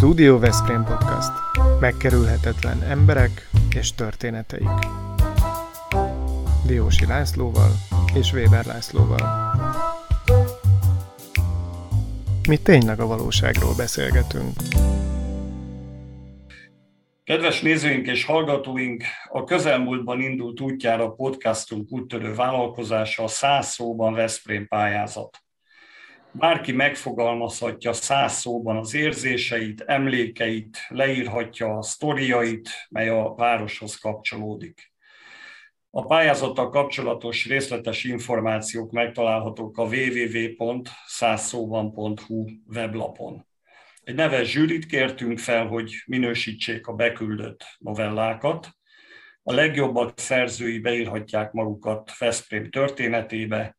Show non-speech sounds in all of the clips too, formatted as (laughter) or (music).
Studio Veszprém Podcast. Megkerülhetetlen emberek és történeteik. Diósi Lászlóval és Weber Lászlóval. Mi tényleg a valóságról beszélgetünk. Kedves nézőink és hallgatóink, a közelmúltban indult útjára podcastunk úttörő vállalkozása a száz szóban Veszprém pályázat. Bárki megfogalmazhatja száz szóban az érzéseit, emlékeit, leírhatja a sztoriait, mely a városhoz kapcsolódik. A pályázattal kapcsolatos részletes információk megtalálhatók a www.százszóban.hu weblapon. Egy neves zsűrit kértünk fel, hogy minősítsék a beküldött novellákat. A legjobbak szerzői beírhatják magukat Veszprém történetébe,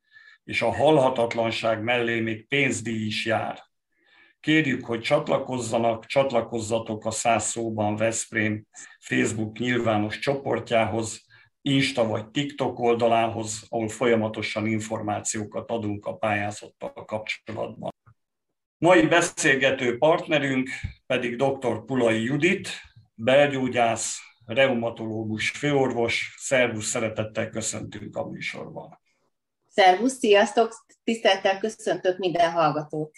és a halhatatlanság mellé még pénzdíj is jár. Kérjük, hogy csatlakozzanak, csatlakozzatok a Száz Szóban Veszprém Facebook nyilvános csoportjához, Insta vagy TikTok oldalához, ahol folyamatosan információkat adunk a pályázattal kapcsolatban. Mai beszélgető partnerünk pedig dr. Pulai Judit, belgyógyász, reumatológus főorvos. Szervusz, szeretettel köszöntünk a műsorban. Szervusz, sziasztok, tisztelettel köszöntök minden hallgatót.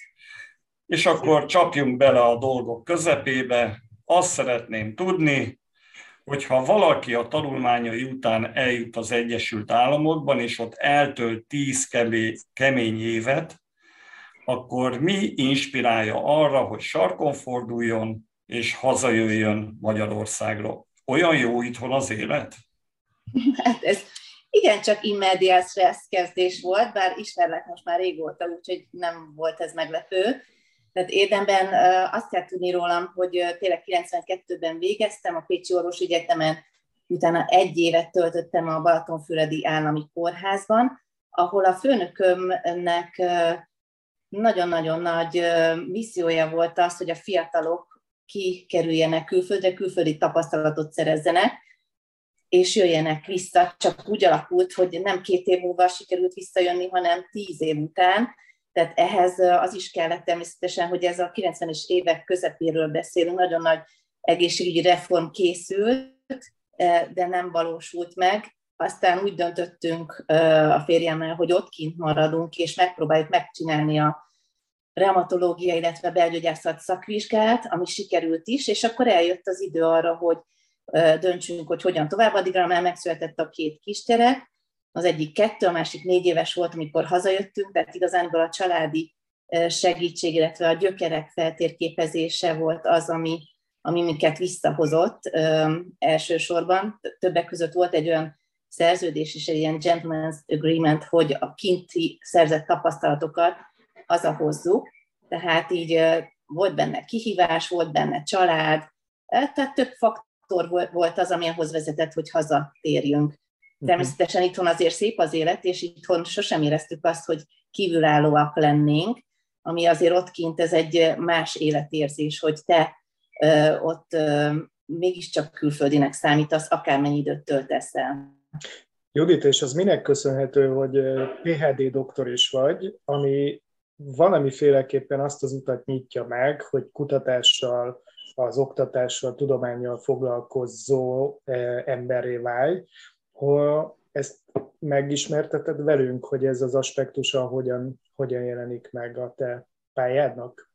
És akkor csapjunk bele a dolgok közepébe. Azt szeretném tudni, hogyha valaki a tanulmányai után eljut az Egyesült Államokban, és ott eltölt tíz kemény évet, akkor mi inspirálja arra, hogy sarkon forduljon és hazajöjjön Magyarországra? Olyan jó itthon az élet? (laughs) Hát ez igen, csak immediate stressz kezdés volt, bár ismerlek most már régóta, úgyhogy nem volt ez meglepő. Tehát érdemben azt kell tudni rólam, hogy tényleg 92-ben végeztem a Pécsi Orvosi Egyetemen, utána egy évet töltöttem a Balatonfüredi Állami Kórházban, ahol a főnökömnek nagyon-nagyon nagy missziója volt az, hogy a fiatalok kikerüljenek külföldre, külföldi tapasztalatot szerezzenek, és jöjjenek vissza. Csak úgy alakult, hogy nem két év múlva sikerült visszajönni, hanem tíz év után. Tehát ehhez az is kellett természetesen, hogy ez a 90-es évek közepéről beszélünk, nagyon nagy egészségügyi reform készült, de nem valósult meg. Aztán úgy döntöttünk a férjemmel, hogy ott kint maradunk, és megpróbáljuk megcsinálni a reumatológia, illetve belgyógyászat szakvizsgát, ami sikerült is, és akkor eljött az idő arra, hogy döntsünk, hogy hogyan tovább. Addigra már megszületett a két kisgyerek, az egyik kettő, a másik négy éves volt, amikor hazajöttünk, tehát igazán a családi segítség, illetve a gyökerek feltérképezése volt az, ami, ami minket visszahozott elsősorban. Többek között volt egy olyan szerződés is, egy ilyen gentleman's agreement, hogy a kinti szerzett tapasztalatokat hazahozzuk. Tehát így volt benne kihívás, volt benne család, tehát több faktor volt az, ami ahhoz vezetett, hogy hazatérjünk. Mhm. Természetesen itthon azért szép az élet, és itthon sosem éreztük azt, hogy kívülállóak lennénk, ami azért ott kint ez egy más életérzés, hogy te ö, ott ö, mégiscsak külföldinek számítasz, akármennyi időt töltesz el. Judit, és az minek köszönhető, hogy PHD doktor is vagy, ami valamiféleképpen azt az utat nyitja meg, hogy kutatással, az oktatással, tudományjal foglalkozó e, emberré válj. Ha ezt megismerteted velünk, hogy ez az aspektusa hogyan, hogyan jelenik meg a te pályádnak?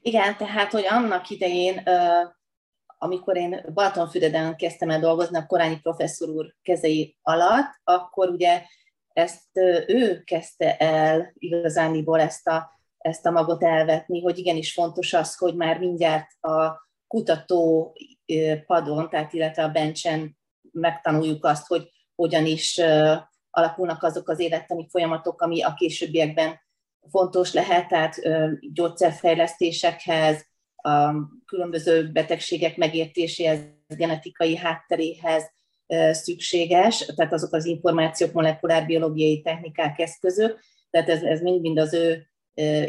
Igen, tehát, hogy annak idején, amikor én Balatonfüreden kezdtem el dolgozni a korányi professzor úr kezei alatt, akkor ugye ezt ő kezdte el igazániból ezt a ezt a magot elvetni, hogy igenis fontos az, hogy már mindjárt a kutató padon, tehát illetve a bencsen megtanuljuk azt, hogy hogyan is alakulnak azok az élettani folyamatok, ami a későbbiekben fontos lehet, tehát gyógyszerfejlesztésekhez, a különböző betegségek megértéséhez, genetikai hátteréhez szükséges, tehát azok az információk, molekulárbiológiai technikák, eszközök, tehát ez, ez mind-mind az ő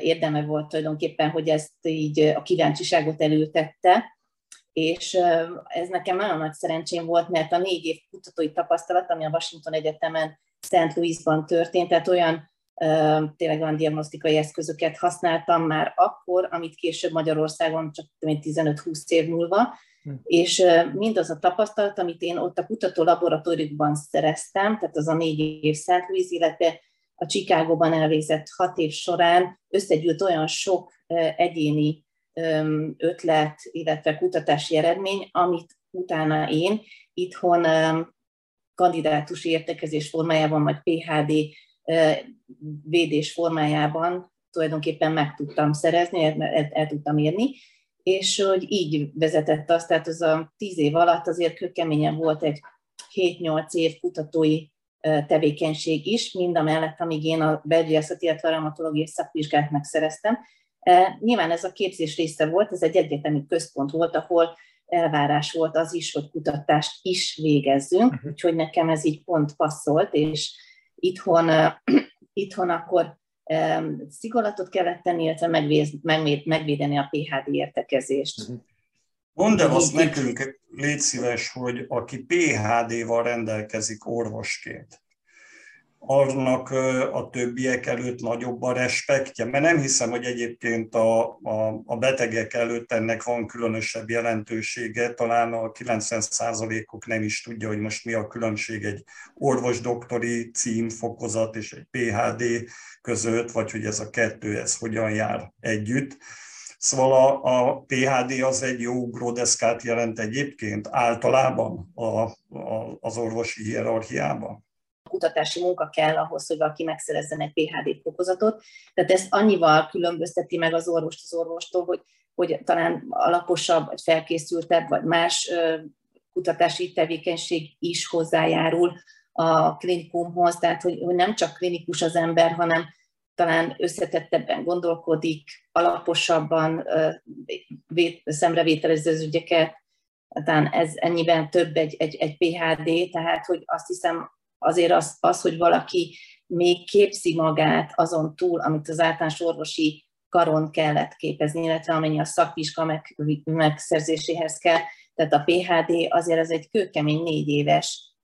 érdeme volt tulajdonképpen, hogy ezt így a kíváncsiságot elültette, és ez nekem nagyon nagy szerencsém volt, mert a négy év kutatói tapasztalat, ami a Washington Egyetemen St. Louisban történt, tehát olyan tényleg olyan diagnosztikai eszközöket használtam már akkor, amit később Magyarországon csak 15-20 év múlva, hm. és mindaz a tapasztalat, amit én ott a kutató laboratóriumban szereztem, tehát az a négy év Szent Louis, illetve a Csikágóban elvégzett hat év során összegyűlt olyan sok egyéni ötlet, illetve kutatási eredmény, amit utána én itthon kandidátusi értekezés formájában, vagy PHD védés formájában tulajdonképpen meg tudtam szerezni, el, el tudtam érni, és hogy így vezetett azt, tehát az a tíz év alatt azért kőkeményen volt egy 7-8 év kutatói tevékenység is, mind a mellett, amíg én a belgyászat, illetve a reumatológiai szakvizsgát megszereztem. Nyilván ez a képzés része volt, ez egy egyetemi központ volt, ahol elvárás volt az is, hogy kutatást is végezzünk, uh-huh. úgyhogy nekem ez így pont passzolt, és itthon, (clears throat) itthon akkor szigorlatot kellett tenni, illetve megvédeni a PHD értekezést. Uh-huh. Mondd el azt nekünk, légy szíves, hogy aki PHD-val rendelkezik orvosként, annak a többiek előtt nagyobb a respektje, mert nem hiszem, hogy egyébként a, a, a betegek előtt ennek van különösebb jelentősége, talán a 90%-uk nem is tudja, hogy most mi a különbség egy orvosdoktori címfokozat és egy PHD között, vagy hogy ez a kettő, ez hogyan jár együtt. Szóval a, a PHD az egy jó ugródeszkát jelent egyébként általában a, a, az orvosi hierarchiában kutatási munka kell ahhoz, hogy valaki megszerezzen egy PHD fokozatot. Tehát ez annyival különbözteti meg az orvost az orvostól, hogy, hogy talán alaposabb, vagy felkészültebb, vagy más kutatási tevékenység is hozzájárul a klinikumhoz, tehát hogy, hogy nem csak klinikus az ember, hanem talán összetettebben gondolkodik, alaposabban szemrevételező az ügyeket, talán ez ennyiben több egy, egy, egy PHD, tehát hogy azt hiszem azért az, az, hogy valaki még képzi magát azon túl, amit az általános orvosi karon kellett képezni, illetve amennyi a szakvizsga meg, megszerzéséhez kell. Tehát a PHD azért ez egy kőkemény négy éves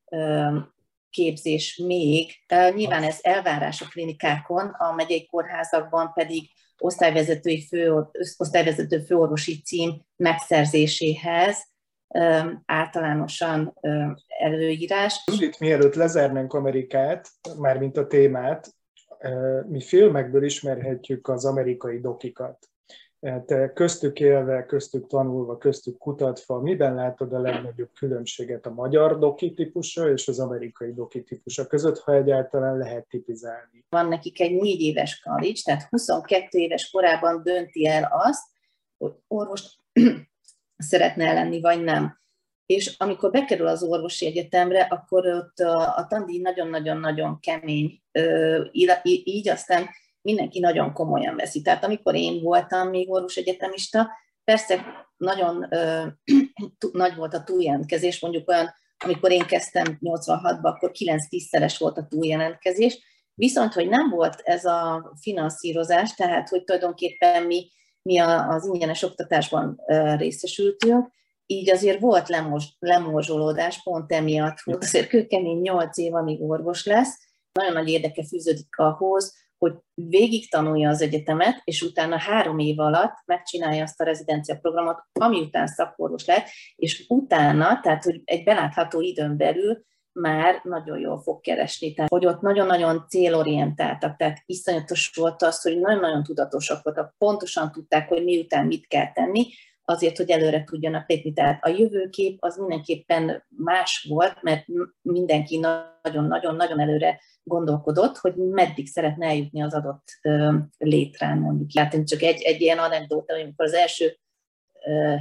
képzés még. Nyilván ez elvárás a klinikákon, a megyei kórházakban pedig osztályvezetői fő, osztályvezető főorvosi cím megszerzéséhez általánosan előírás. Judit, mielőtt lezárnánk Amerikát, mármint a témát, mi filmekből ismerhetjük az amerikai dokikat. Te köztük élve, köztük tanulva, köztük kutatva, miben látod a legnagyobb különbséget a magyar doki típusa és az amerikai doki típusa között, ha egyáltalán lehet tipizálni? Van nekik egy négy éves college, tehát 22 éves korában dönti el azt, hogy orvost (clears throat) szeretne lenni, vagy nem. És amikor bekerül az orvosi egyetemre, akkor ott a, a tandíj nagyon-nagyon-nagyon kemény, így aztán mindenki nagyon komolyan veszi. Tehát amikor én voltam még orvos egyetemista, persze nagyon (clears throat) nagy volt a túljelentkezés, mondjuk olyan, amikor én kezdtem 86-ban, akkor 9-10-szeres volt a túljelentkezés, viszont, hogy nem volt ez a finanszírozás, tehát, hogy tulajdonképpen mi mi az ingyenes oktatásban részesültünk, így azért volt lemos, lemorzsolódás pont emiatt, hogy azért kőkemény nyolc év, amíg orvos lesz, nagyon nagy érdeke fűződik ahhoz, hogy végig tanulja az egyetemet, és utána három év alatt megcsinálja azt a rezidencia programot, ami után szakorvos lett, és utána, tehát hogy egy belátható időn belül már nagyon jól fog keresni. Tehát, hogy ott nagyon-nagyon célorientáltak, tehát iszonyatos volt az, hogy nagyon-nagyon tudatosak voltak, pontosan tudták, hogy miután mit kell tenni, azért, hogy előre tudjanak lépni. Tehát a jövőkép az mindenképpen más volt, mert mindenki nagyon-nagyon-nagyon előre gondolkodott, hogy meddig szeretne eljutni az adott létrán, mondjuk. Hát csak egy, egy ilyen anekdóta, amikor az első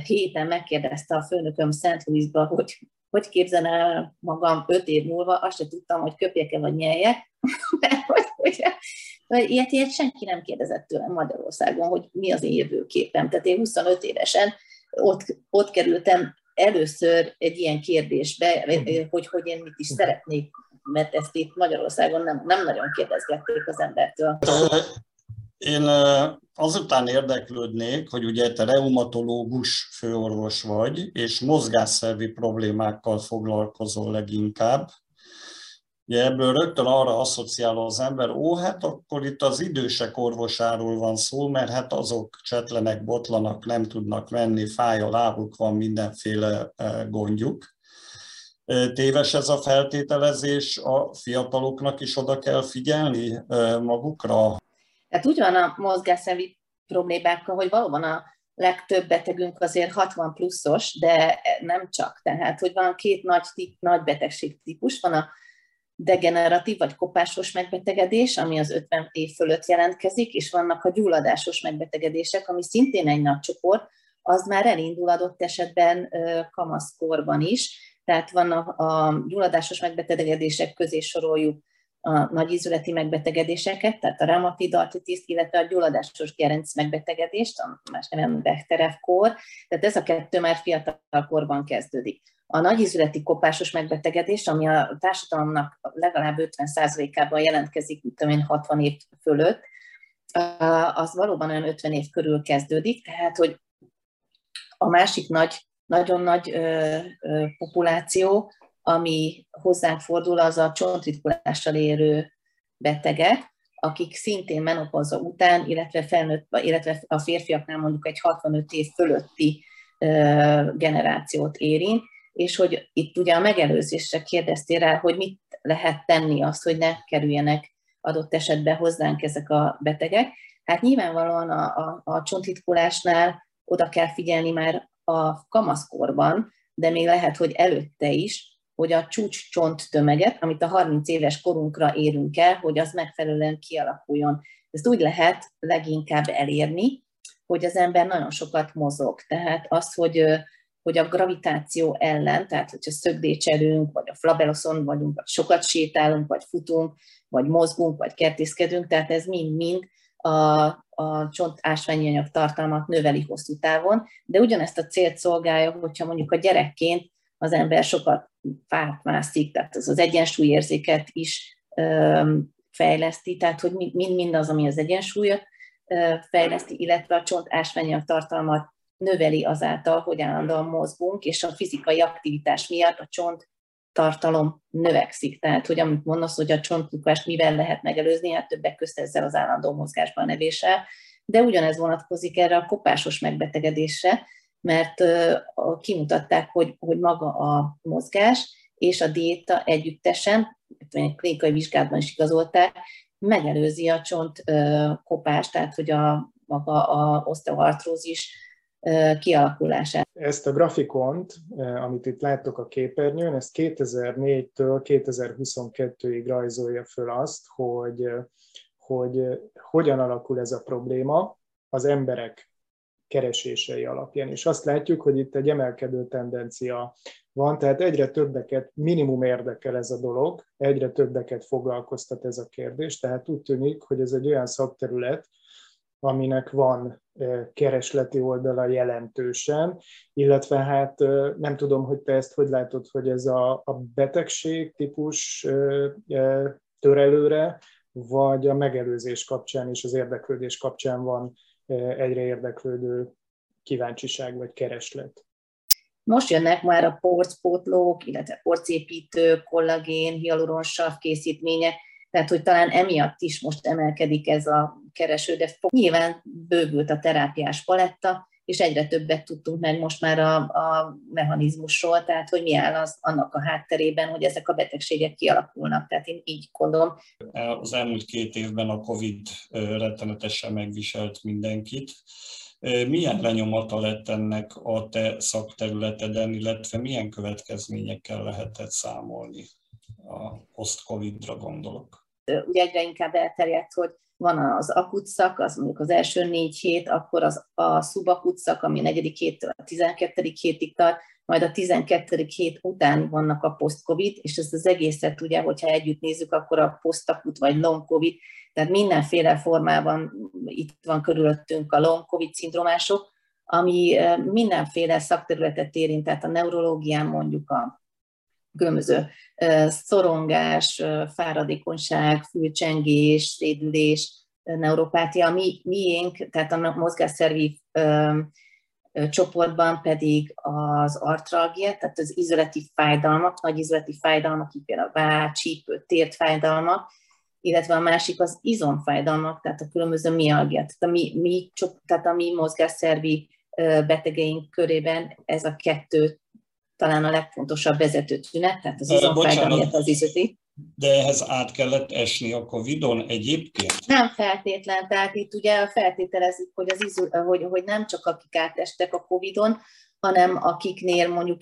héten megkérdezte a főnököm Szent Louisba, hogy hogy képzel el magam öt év múlva, azt sem tudtam, hogy köpjek-e vagy nyeljek, (laughs) mert hogy, hogy ilyet, ilyet senki nem kérdezett tőlem Magyarországon, hogy mi az én jövőképem. Tehát én 25 évesen ott, ott kerültem először egy ilyen kérdésbe, hogy, hogy én mit is szeretnék, mert ezt itt Magyarországon nem, nem nagyon kérdezgették az embertől. Én azután érdeklődnék, hogy ugye te reumatológus főorvos vagy, és mozgásszervi problémákkal foglalkozol leginkább. Ugye ebből rögtön arra asszociál az ember, ó, hát akkor itt az idősek orvosáról van szó, mert hát azok csetlenek, botlanak, nem tudnak menni, fáj a lábuk, van mindenféle gondjuk. Téves ez a feltételezés, a fiataloknak is oda kell figyelni magukra? Tehát úgy van a mozgásszervi problémákkal, hogy valóban a legtöbb betegünk azért 60 pluszos, de nem csak. Tehát, hogy van két nagy, nagy betegség típus, van a degeneratív vagy kopásos megbetegedés, ami az 50 év fölött jelentkezik, és vannak a gyulladásos megbetegedések, ami szintén egy nagy csoport, az már elindul adott esetben kamaszkorban is, tehát van a, gyulladásos megbetegedések közé soroljuk a nagyízületi megbetegedéseket, tehát a reumatid artritis, illetve a gyulladásos gerinc megbetegedést, a más neven Bechterew kór, tehát ez a kettő már fiatal korban kezdődik. A nagyízületi kopásos megbetegedés, ami a társadalomnak legalább 50%-ában jelentkezik, mint én 60 év fölött, az valóban olyan 50 év körül kezdődik, tehát hogy a másik nagy, nagyon nagy ö, ö, populáció, ami hozzánk fordul, az a csontritkulással érő betegek, akik szintén menopauza után, illetve, felnőtt, illetve a férfiaknál mondjuk egy 65 év fölötti generációt érint, és hogy itt ugye a megelőzésre kérdeztél rá, hogy mit lehet tenni azt, hogy ne kerüljenek adott esetben hozzánk ezek a betegek. Hát nyilvánvalóan a, a, a csontritkulásnál oda kell figyelni már a kamaszkorban, de még lehet, hogy előtte is, hogy a csúcs csont tömeget, amit a 30 éves korunkra érünk el, hogy az megfelelően kialakuljon. Ezt úgy lehet leginkább elérni, hogy az ember nagyon sokat mozog. Tehát az, hogy, hogy a gravitáció ellen, tehát hogyha szögdécselünk, vagy a flabeloszon vagyunk, vagy sokat sétálunk, vagy futunk, vagy mozgunk, vagy kertészkedünk, tehát ez mind-mind a, a csont ásványi anyag tartalmat növeli hosszú távon, de ugyanezt a célt szolgálja, hogyha mondjuk a gyerekként az ember sokat fát mászik, tehát az az egyensúlyérzéket is fejleszti, tehát hogy mind-mind az, ami az egyensúlyot fejleszti, illetve a csont ásványanyag tartalmat növeli azáltal, hogy állandóan mozgunk, és a fizikai aktivitás miatt a csont tartalom növekszik. Tehát, hogy amit mondasz, hogy a csontlukást mivel lehet megelőzni, hát többek közt ezzel az állandó mozgásban nevéssel, de ugyanez vonatkozik erre a kopásos megbetegedésre, mert kimutatták, hogy, hogy maga a mozgás és a diéta együttesen, klinikai vizsgálatban is igazolták, megelőzi a csont kopást, tehát hogy a maga a oszteoartrózis kialakulását. Ezt a grafikont, amit itt láttok a képernyőn, ezt 2004-től 2022-ig rajzolja föl azt, hogy, hogy hogyan alakul ez a probléma az emberek keresései alapján. És azt látjuk, hogy itt egy emelkedő tendencia van, tehát egyre többeket minimum érdekel ez a dolog, egyre többeket foglalkoztat ez a kérdés, tehát úgy tűnik, hogy ez egy olyan szakterület, aminek van keresleti oldala jelentősen, illetve hát nem tudom, hogy te ezt hogy látod, hogy ez a, a betegség típus törelőre, vagy a megelőzés kapcsán és az érdeklődés kapcsán van egyre érdeklődő kíváncsiság vagy kereslet. Most jönnek már a porcpótlók, illetve porcépítő, kollagén, hialuronsav készítmények, tehát hogy talán emiatt is most emelkedik ez a kereső, de nyilván bővült a terápiás paletta, és egyre többet tudtunk meg most már a, a mechanizmusról, tehát hogy mi áll az, annak a hátterében, hogy ezek a betegségek kialakulnak. Tehát én így gondolom. Az elmúlt két évben a COVID rettenetesen megviselt mindenkit. Milyen lenyomata lett ennek a te szakterületeden, illetve milyen következményekkel lehetett számolni? A post-COVID-ra gondolok. Ugye egyre inkább elterjedt, hogy van az akut szak, az mondjuk az első négy hét, akkor az a szubakut szak, ami a negyedik héttől a tizenkettedik hétig tart, majd a 12. hét után vannak a post-covid, és ezt az egészet ugye, hogyha együtt nézzük, akkor a post-akut vagy long-covid, tehát mindenféle formában itt van körülöttünk a long-covid szindromások, ami mindenféle szakterületet érint, tehát a neurológián mondjuk a különböző szorongás, fáradékonyság, fülcsengés, szédülés, neuropátia, mi, miénk, tehát a mozgásszervi csoportban pedig az artralgia, tehát az izolatív fájdalmak, nagy izolatív fájdalmak, így például a váll, csípő, tért fájdalmak, illetve a másik az izomfájdalmak, tehát a különböző mialgia, tehát a mi, mi, tehát a mi mozgásszervi betegeink körében ez a kettő talán a legfontosabb vezető tünet, tehát az izomfájdalom, az izöti. De ehhez át kellett esni a Covid-on egyébként? Nem feltétlen, tehát itt ugye feltételezik, hogy, az izu, hogy, hogy nem csak akik átestek a Covid-on, hanem akiknél mondjuk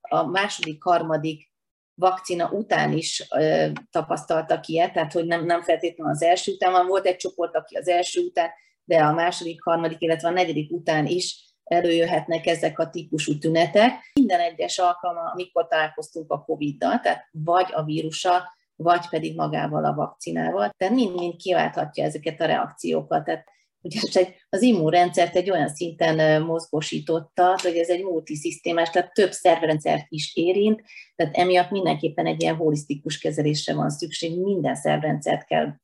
a második, harmadik vakcina után is ö, tapasztaltak ilyet, tehát hogy nem, nem feltétlenül az első után van, volt egy csoport, aki az első után, de a második, harmadik, illetve a negyedik után is előjöhetnek ezek a típusú tünetek. Minden egyes alkalommal, amikor találkoztunk a COVID-dal, tehát vagy a vírusa, vagy pedig magával a vakcinával, tehát mind-mind kiválthatja ezeket a reakciókat. Tehát ugye az immunrendszert egy olyan szinten mozgósította, hogy ez egy multiszisztémás, tehát több szervrendszert is érint, tehát emiatt mindenképpen egy ilyen holisztikus kezelésre van szükség, minden szervrendszert kell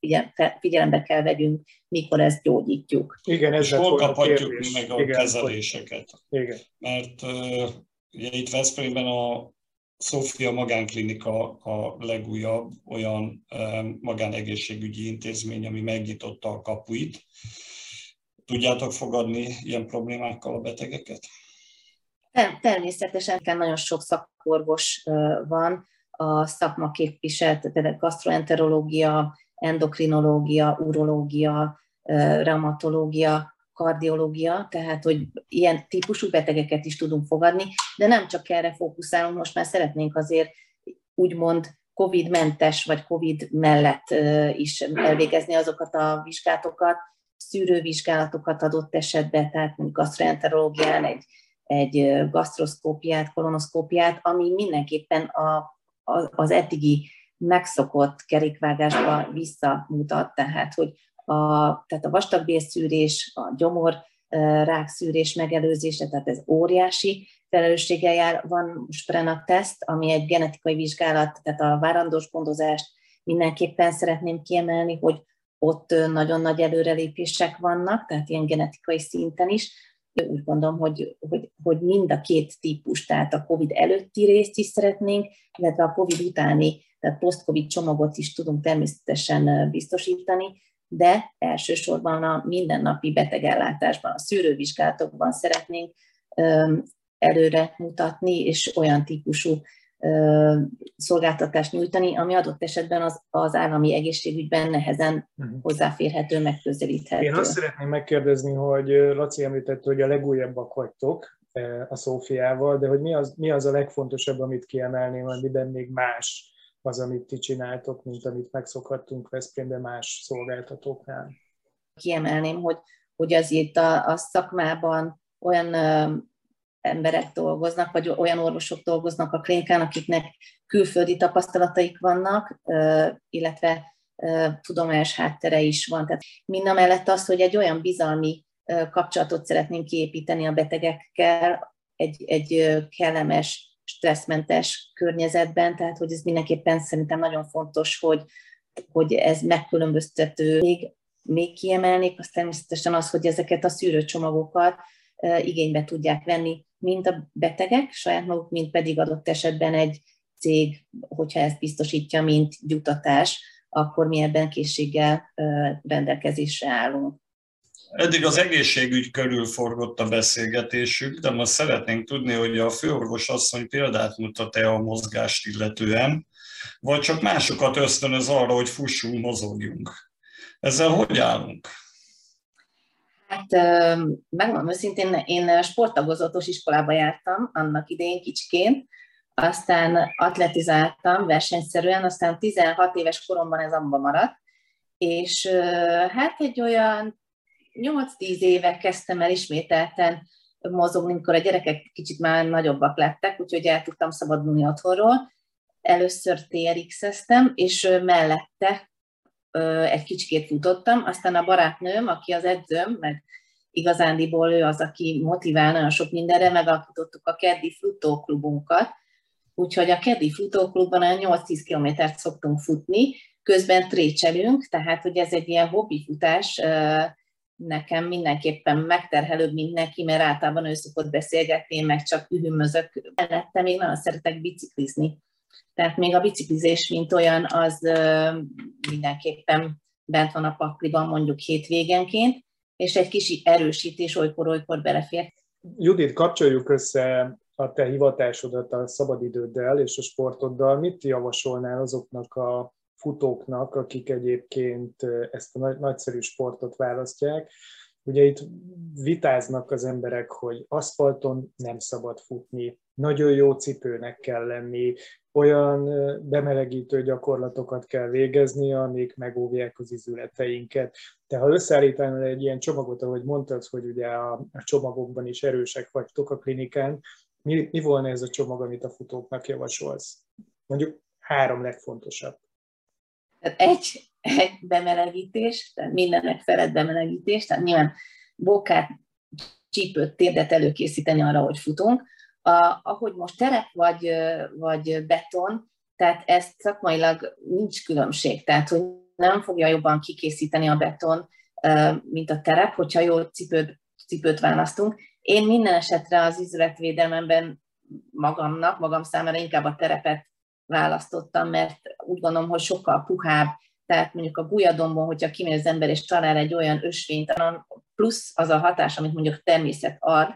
figyelembe kell vegyünk, mikor ezt gyógyítjuk. Igen, ez hol kaphatjuk mi meg a Igen, kezeléseket? Igen. Mert ugye itt Veszprémben a Szófia Magánklinika a legújabb olyan magánegészségügyi intézmény, ami megnyitotta a kapuit, Tudjátok fogadni ilyen problémákkal a betegeket? Természetesen nagyon sok szakorvos van, a szakma képviselt, például gastroenterológia, endokrinológia, urológia, reumatológia, kardiológia, tehát hogy ilyen típusú betegeket is tudunk fogadni, de nem csak erre fókuszálunk, most már szeretnénk azért úgymond COVID-mentes vagy COVID mellett is elvégezni azokat a vizsgálatokat, szűrővizsgálatokat adott esetben, tehát mondjuk gastroenterológián egy, egy gasztroszkópiát, kolonoszkópiát, ami mindenképpen a, a, az eddigi megszokott kerékvágásba visszamutat, tehát hogy a, tehát a vastagbélszűrés, a gyomor rákszűrés megelőzése, tehát ez óriási felelősséggel jár. Van most Prena teszt, ami egy genetikai vizsgálat, tehát a várandós gondozást mindenképpen szeretném kiemelni, hogy ott nagyon nagy előrelépések vannak, tehát ilyen genetikai szinten is. Úgy gondolom, hogy, hogy, hogy mind a két típus, tehát a COVID előtti részt is szeretnénk, illetve a COVID utáni, tehát post-COVID csomagot is tudunk természetesen biztosítani, de elsősorban a mindennapi betegellátásban, a szűrővizsgálatokban szeretnénk előre mutatni, és olyan típusú szolgáltatást nyújtani, ami adott esetben az, az állami egészségügyben nehezen uh-huh. hozzáférhető, megközelíthető. Én azt szeretném megkérdezni, hogy Laci említette, hogy a legújabbak vagytok a Szófiával, de hogy mi az, mi az a legfontosabb, amit kiemelném, vagy miben még más az, amit ti csináltok, mint amit megszokhattunk Veszprémben más szolgáltatóknál? Kiemelném, hogy, hogy azért a, a szakmában olyan emberek dolgoznak, vagy olyan orvosok dolgoznak a klinikán, akiknek külföldi tapasztalataik vannak, illetve tudományos háttere is van. Tehát mind mellett az, hogy egy olyan bizalmi kapcsolatot szeretnénk kiépíteni a betegekkel, egy, egy kellemes, stresszmentes környezetben, tehát hogy ez mindenképpen szerintem nagyon fontos, hogy, hogy ez megkülönböztető. Még, még kiemelnék, az természetesen az, hogy ezeket a szűrőcsomagokat igénybe tudják venni mint a betegek saját maguk, mint pedig adott esetben egy cég, hogyha ezt biztosítja, mint gyutatás, akkor mi ebben készséggel rendelkezésre állunk. Eddig az egészségügy körül forgott a beszélgetésük, de most szeretnénk tudni, hogy a főorvos asszony példát mutat-e a mozgást illetően, vagy csak másokat ösztönöz arra, hogy fussunk, mozogjunk. Ezzel hogy állunk? Hát megmondom őszintén, én sporttagozatos iskolába jártam annak idején kicsiként, aztán atletizáltam versenyszerűen, aztán 16 éves koromban ez abba maradt, és hát egy olyan 8-10 éve kezdtem el ismételten mozogni, amikor a gyerekek kicsit már nagyobbak lettek, úgyhogy el tudtam szabadulni otthonról. Először TRX-eztem, és mellette egy kicsikét futottam, aztán a barátnőm, aki az edzőm, meg igazándiból ő az, aki motivál nagyon sok mindenre, megalkotottuk a keddi futóklubunkat, úgyhogy a keddi futóklubban a 8-10 kilométert szoktunk futni, közben trécselünk, tehát hogy ez egy ilyen hobbi futás, nekem mindenképpen megterhelőbb, mint neki, mert általában ő szokott beszélgetni, én meg csak ühümözök. Mellette még nagyon szeretek biciklizni. Tehát még a biciklizés, mint olyan, az mindenképpen bent van a pakliban mondjuk hétvégenként, és egy kis erősítés olykor-olykor belefér. Judit, kapcsoljuk össze a te hivatásodat a szabadidőddel és a sportoddal. Mit javasolnál azoknak a futóknak, akik egyébként ezt a nagyszerű sportot választják. Ugye itt vitáznak az emberek, hogy aszfalton nem szabad futni, nagyon jó cipőnek kell lenni, olyan bemelegítő gyakorlatokat kell végezni, amik megóvják az izületeinket. De ha összeállítanál egy ilyen csomagot, ahogy mondtad, hogy ugye a, csomagokban is erősek vagytok a klinikán, mi, mi volna ez a csomag, amit a futóknak javasolsz? Mondjuk három legfontosabb. Tehát egy, egy bemelegítés, tehát mindennek felett bemelegítés, tehát nyilván bokát, csípőt, térdet előkészíteni arra, hogy futunk. A, ahogy most terep vagy, vagy beton, tehát ezt szakmailag nincs különbség, tehát hogy nem fogja jobban kikészíteni a beton, mint a terep, hogyha jó cipőt, cipőt választunk. Én minden esetre az izületvédelmemben magamnak, magam számára inkább a terepet választottam, mert úgy gondolom, hogy sokkal puhább, tehát mondjuk a gujadombon, hogyha kimegy az ember és talál egy olyan ösvényt, plusz az a hatás, amit mondjuk természet ad,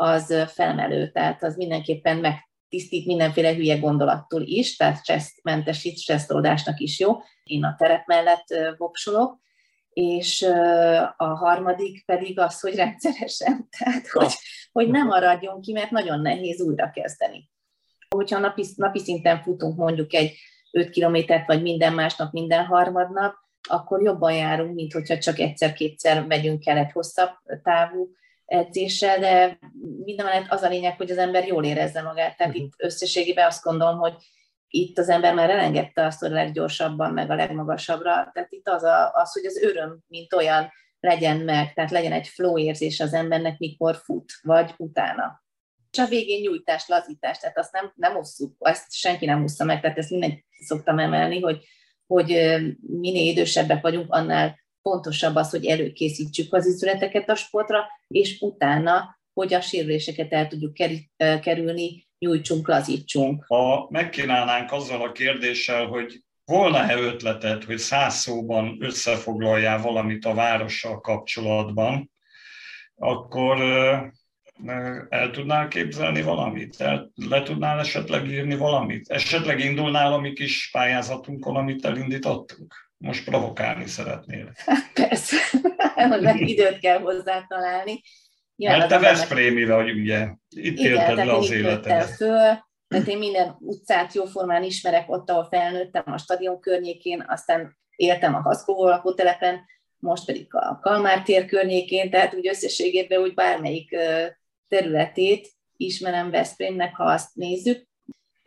az felmelő, tehát az mindenképpen megtisztít mindenféle hülye gondolattól is, tehát stresszmentesít, stresszoldásnak is jó. Én a terep mellett voksolok, és a harmadik pedig az, hogy rendszeresen, (laughs) tehát hogy, hogy nem maradjon ki, mert nagyon nehéz újra kezdeni. Hogyha napi, napi szinten futunk mondjuk egy 5 kilométert, vagy minden másnap, minden harmadnap, akkor jobban járunk, mint hogyha csak egyszer-kétszer megyünk el egy hosszabb távú edzéssel, de minden mellett az a lényeg, hogy az ember jól érezze magát. Tehát uh-huh. itt összességében azt gondolom, hogy itt az ember már elengedte azt, hogy a leggyorsabban, meg a legmagasabbra. Tehát itt az, a, az, hogy az öröm, mint olyan legyen meg, tehát legyen egy flow érzés az embernek, mikor fut, vagy utána és a végén nyújtás, lazítás, tehát azt nem, nem osszuk, ezt senki nem ossza meg, tehát ezt mindenki szoktam emelni, hogy, hogy minél idősebbek vagyunk, annál fontosabb az, hogy előkészítsük az izületeket a sportra, és utána, hogy a sérüléseket el tudjuk kerülni, nyújtsunk, lazítsunk. Ha megkínálnánk azzal a kérdéssel, hogy volna-e ötleted, hogy száz szóban összefoglaljál valamit a várossal kapcsolatban, akkor el tudnál képzelni valamit? El, le tudnál esetleg írni valamit? Esetleg indulnál a mi kis pályázatunkon, amit elindítottunk? Most provokálni szeretnél. (laughs) Persze, meg (laughs) időt kell hozzá találni. Nyilván Mert te Veszprémi vagy, ugye? Itt Igen, élted le az életedet. Föl, tehát én minden utcát jóformán ismerek ott, ahol felnőttem, a stadion környékén, aztán éltem a Haszkóvó lakótelepen, most pedig a Kalmár tér környékén, tehát úgy összességében úgy bármelyik területét ismerem Veszprémnek, ha azt nézzük.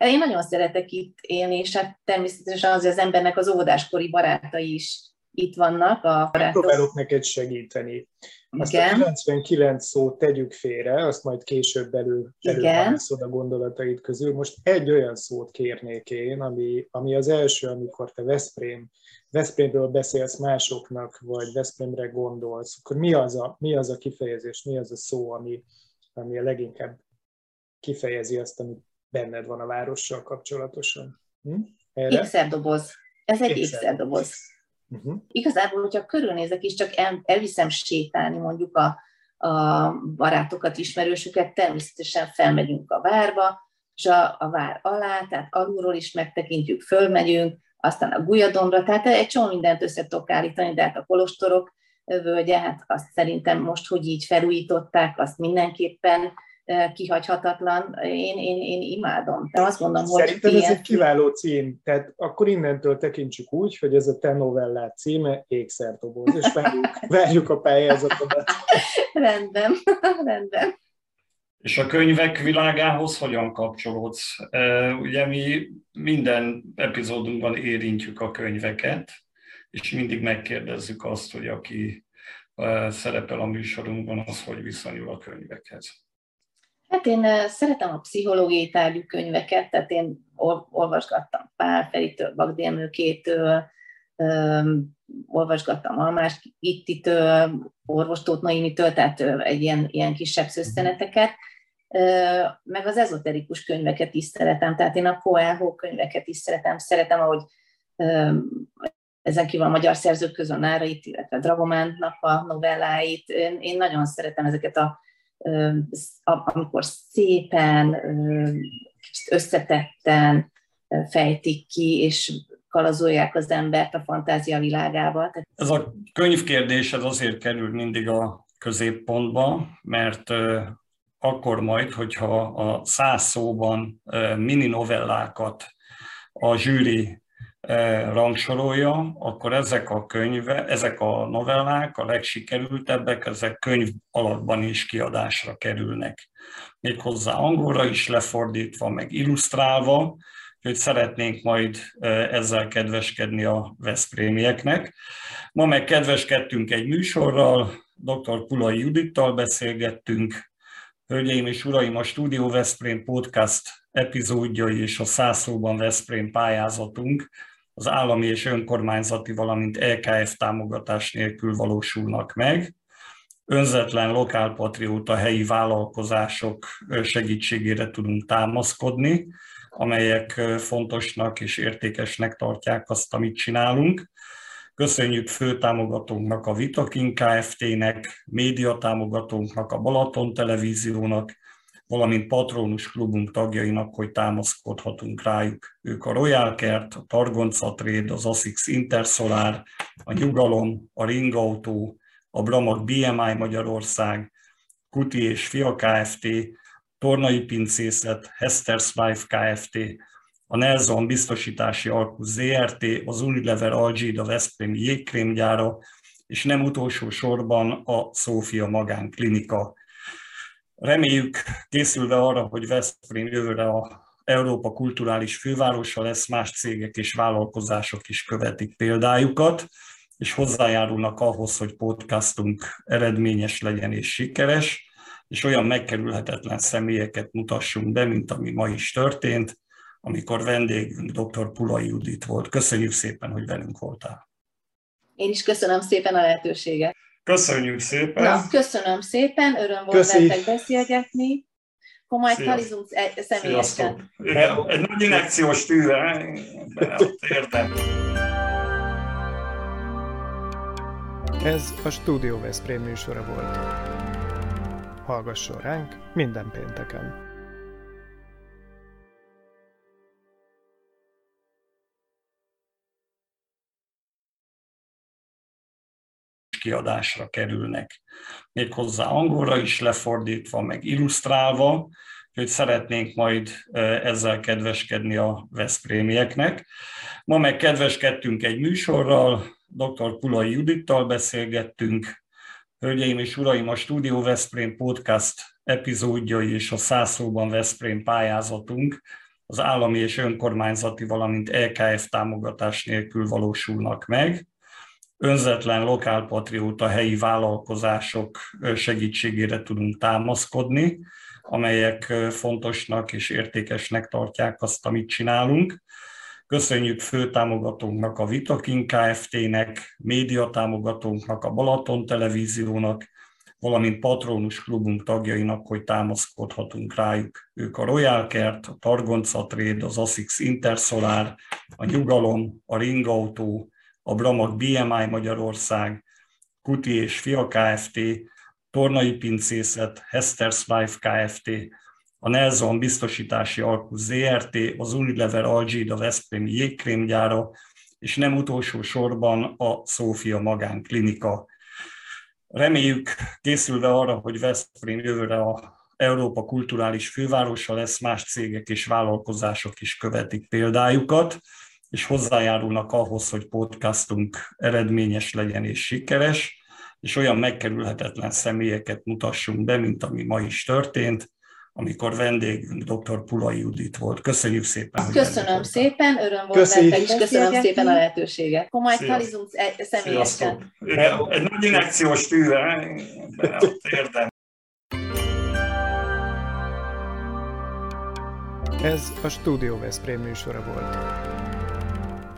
Én nagyon szeretek itt élni, és hát természetesen az, az embernek az óvodáskori barátai is itt vannak. A barátok. Próbálok neked segíteni. Azt Igen. a 99 szót tegyük félre, azt majd később belül, belül a gondolataid közül. Most egy olyan szót kérnék én, ami, ami az első, amikor te Veszprém, Veszprémről beszélsz másoknak, vagy Veszprémre gondolsz, akkor mi az a, mi az a kifejezés, mi az a szó, ami, ami a leginkább kifejezi azt, ami benned van a várossal kapcsolatosan. Hm? Ékszerdoboz. Ez egy ékszerdoboz. Uh-huh. Igazából, hogyha körülnézek és csak el, elviszem sétálni mondjuk a, a barátokat, ismerősöket, természetesen felmegyünk a várba, és a, a vár alá, tehát alulról is megtekintjük, fölmegyünk, aztán a Gujadomra, tehát egy csomó mindent össze tudok állítani, de hát a kolostorok völgye, hát azt szerintem most, hogy így felújították, azt mindenképpen kihagyhatatlan. Én, én, én imádom. De azt mondom, hogy Szerintem ez egy kiváló cím. Tehát akkor innentől tekintsük úgy, hogy ez a te novellát címe Ékszerdoboz, és várjuk, (laughs) várjuk a pályázatodat. rendben, (laughs) rendben. És a könyvek világához hogyan kapcsolódsz? Ugye mi minden epizódunkban érintjük a könyveket, és mindig megkérdezzük azt, hogy aki szerepel a műsorunkban, az hogy viszonyul a könyvekhez. Hát én szeretem a pszichológiai tárgyú könyveket, tehát én olvasgattam Pál Feritől, Bagdémőkétől, olvasgattam Almás itt orvos Tóth Noémitől, tehát egy ilyen, ilyen kisebb szösszeneteket, meg az ezoterikus könyveket is szeretem, tehát én a Coelho könyveket is szeretem, szeretem, ahogy ezen kívül a magyar szerzők közül Nárait, illetve Dragomántnak a novelláit. Én, én nagyon szeretem ezeket a, amikor szépen, kicsit összetetten fejtik ki, és kalazolják az embert a fantázia világába. Ez a könyvkérdés ez azért kerül mindig a középpontba, mert akkor majd, hogyha a száz szóban mini novellákat a zsűri rangsorolja, akkor ezek a könyve, ezek a novellák, a legsikerültebbek, ezek könyv alakban is kiadásra kerülnek. Méghozzá angolra is lefordítva, meg illusztrálva, hogy szeretnénk majd ezzel kedveskedni a Veszprémieknek. Ma meg kedveskedtünk egy műsorral, dr. Pulai Judittal beszélgettünk. Hölgyeim és uraim, a Studio Veszprém podcast epizódjai és a Szászóban Veszprém pályázatunk az állami és önkormányzati, valamint LKF támogatás nélkül valósulnak meg. Önzetlen lokálpatrióta helyi vállalkozások segítségére tudunk támaszkodni, amelyek fontosnak és értékesnek tartják azt, amit csinálunk. Köszönjük fő támogatónknak a Vitakin Kft-nek, média támogatónknak a Balaton Televíziónak, valamint patronus klubunk tagjainak, hogy támaszkodhatunk rájuk. Ők a Royal Kert, a Targonca Trade, az ASICS Intersolar, a Nyugalom, a Ringautó, a Bramag BMI Magyarország, Kuti és Fia Kft., Tornai Pincészet, Hester's Life Kft., a Nelson Biztosítási Alkus ZRT, az Unilever Algida Veszprémi jégkrémgyára, és nem utolsó sorban a Szófia Magánklinika Reméljük, készülve arra, hogy Veszprém jövőre a Európa kulturális fővárosa lesz, más cégek és vállalkozások is követik példájukat, és hozzájárulnak ahhoz, hogy podcastunk eredményes legyen és sikeres, és olyan megkerülhetetlen személyeket mutassunk be, mint ami ma is történt, amikor vendégünk dr. Pulai Judit volt. Köszönjük szépen, hogy velünk voltál. Én is köszönöm szépen a lehetőséget. Köszönjük szépen! Na, köszönöm szépen, öröm volt Köszi. veletek beszélgetni. Akkor majd talizunk személyesen. Egy nagy inekciós tűre, értem. Ez a Studio Veszprém műsora volt. Hallgasson ránk minden pénteken! Kiadásra kerülnek. Méghozzá angolra is lefordítva, meg illusztrálva, hogy szeretnénk majd ezzel kedveskedni a Veszprémieknek. Ma meg kedveskedtünk egy műsorral, dr. Pulai Judittal beszélgettünk. Hölgyeim és uraim, a Studio Veszprém podcast epizódjai és a Szászóban Veszprém pályázatunk az állami és önkormányzati, valamint LKF támogatás nélkül valósulnak meg önzetlen lokálpatrióta helyi vállalkozások segítségére tudunk támaszkodni, amelyek fontosnak és értékesnek tartják azt, amit csinálunk. Köszönjük fő támogatónknak a Vitakin Kft-nek, média támogatónknak a Balaton Televíziónak, valamint patronus klubunk tagjainak, hogy támaszkodhatunk rájuk. Ők a Royal Kert, a Targonca Trade, az ASICS Intersolar, a Nyugalom, a Ringautó, a Bramag BMI Magyarország, Kuti és Fia Kft., Tornai Pincészet, Hester's Life Kft., a Nelson Biztosítási Alkus ZRT, az Unilever Algida Veszprémi jégkrémgyára, és nem utolsó sorban a Szófia Magánklinika. Reméljük, készülve arra, hogy Veszprém jövőre a Európa kulturális fővárosa lesz, más cégek és vállalkozások is követik példájukat és hozzájárulnak ahhoz, hogy podcastunk eredményes legyen és sikeres, és olyan megkerülhetetlen személyeket mutassunk be, mint ami ma is történt, amikor vendégünk dr. Pulai Judit volt. Köszönjük szépen. Köszönöm szépen, öröm volt Köszi. és köszönöm szépen a lehetőséget. Majd talizunk személyesen. Egy nagy inekciós tűre, érdem. Ez a Studio Veszprém műsora volt.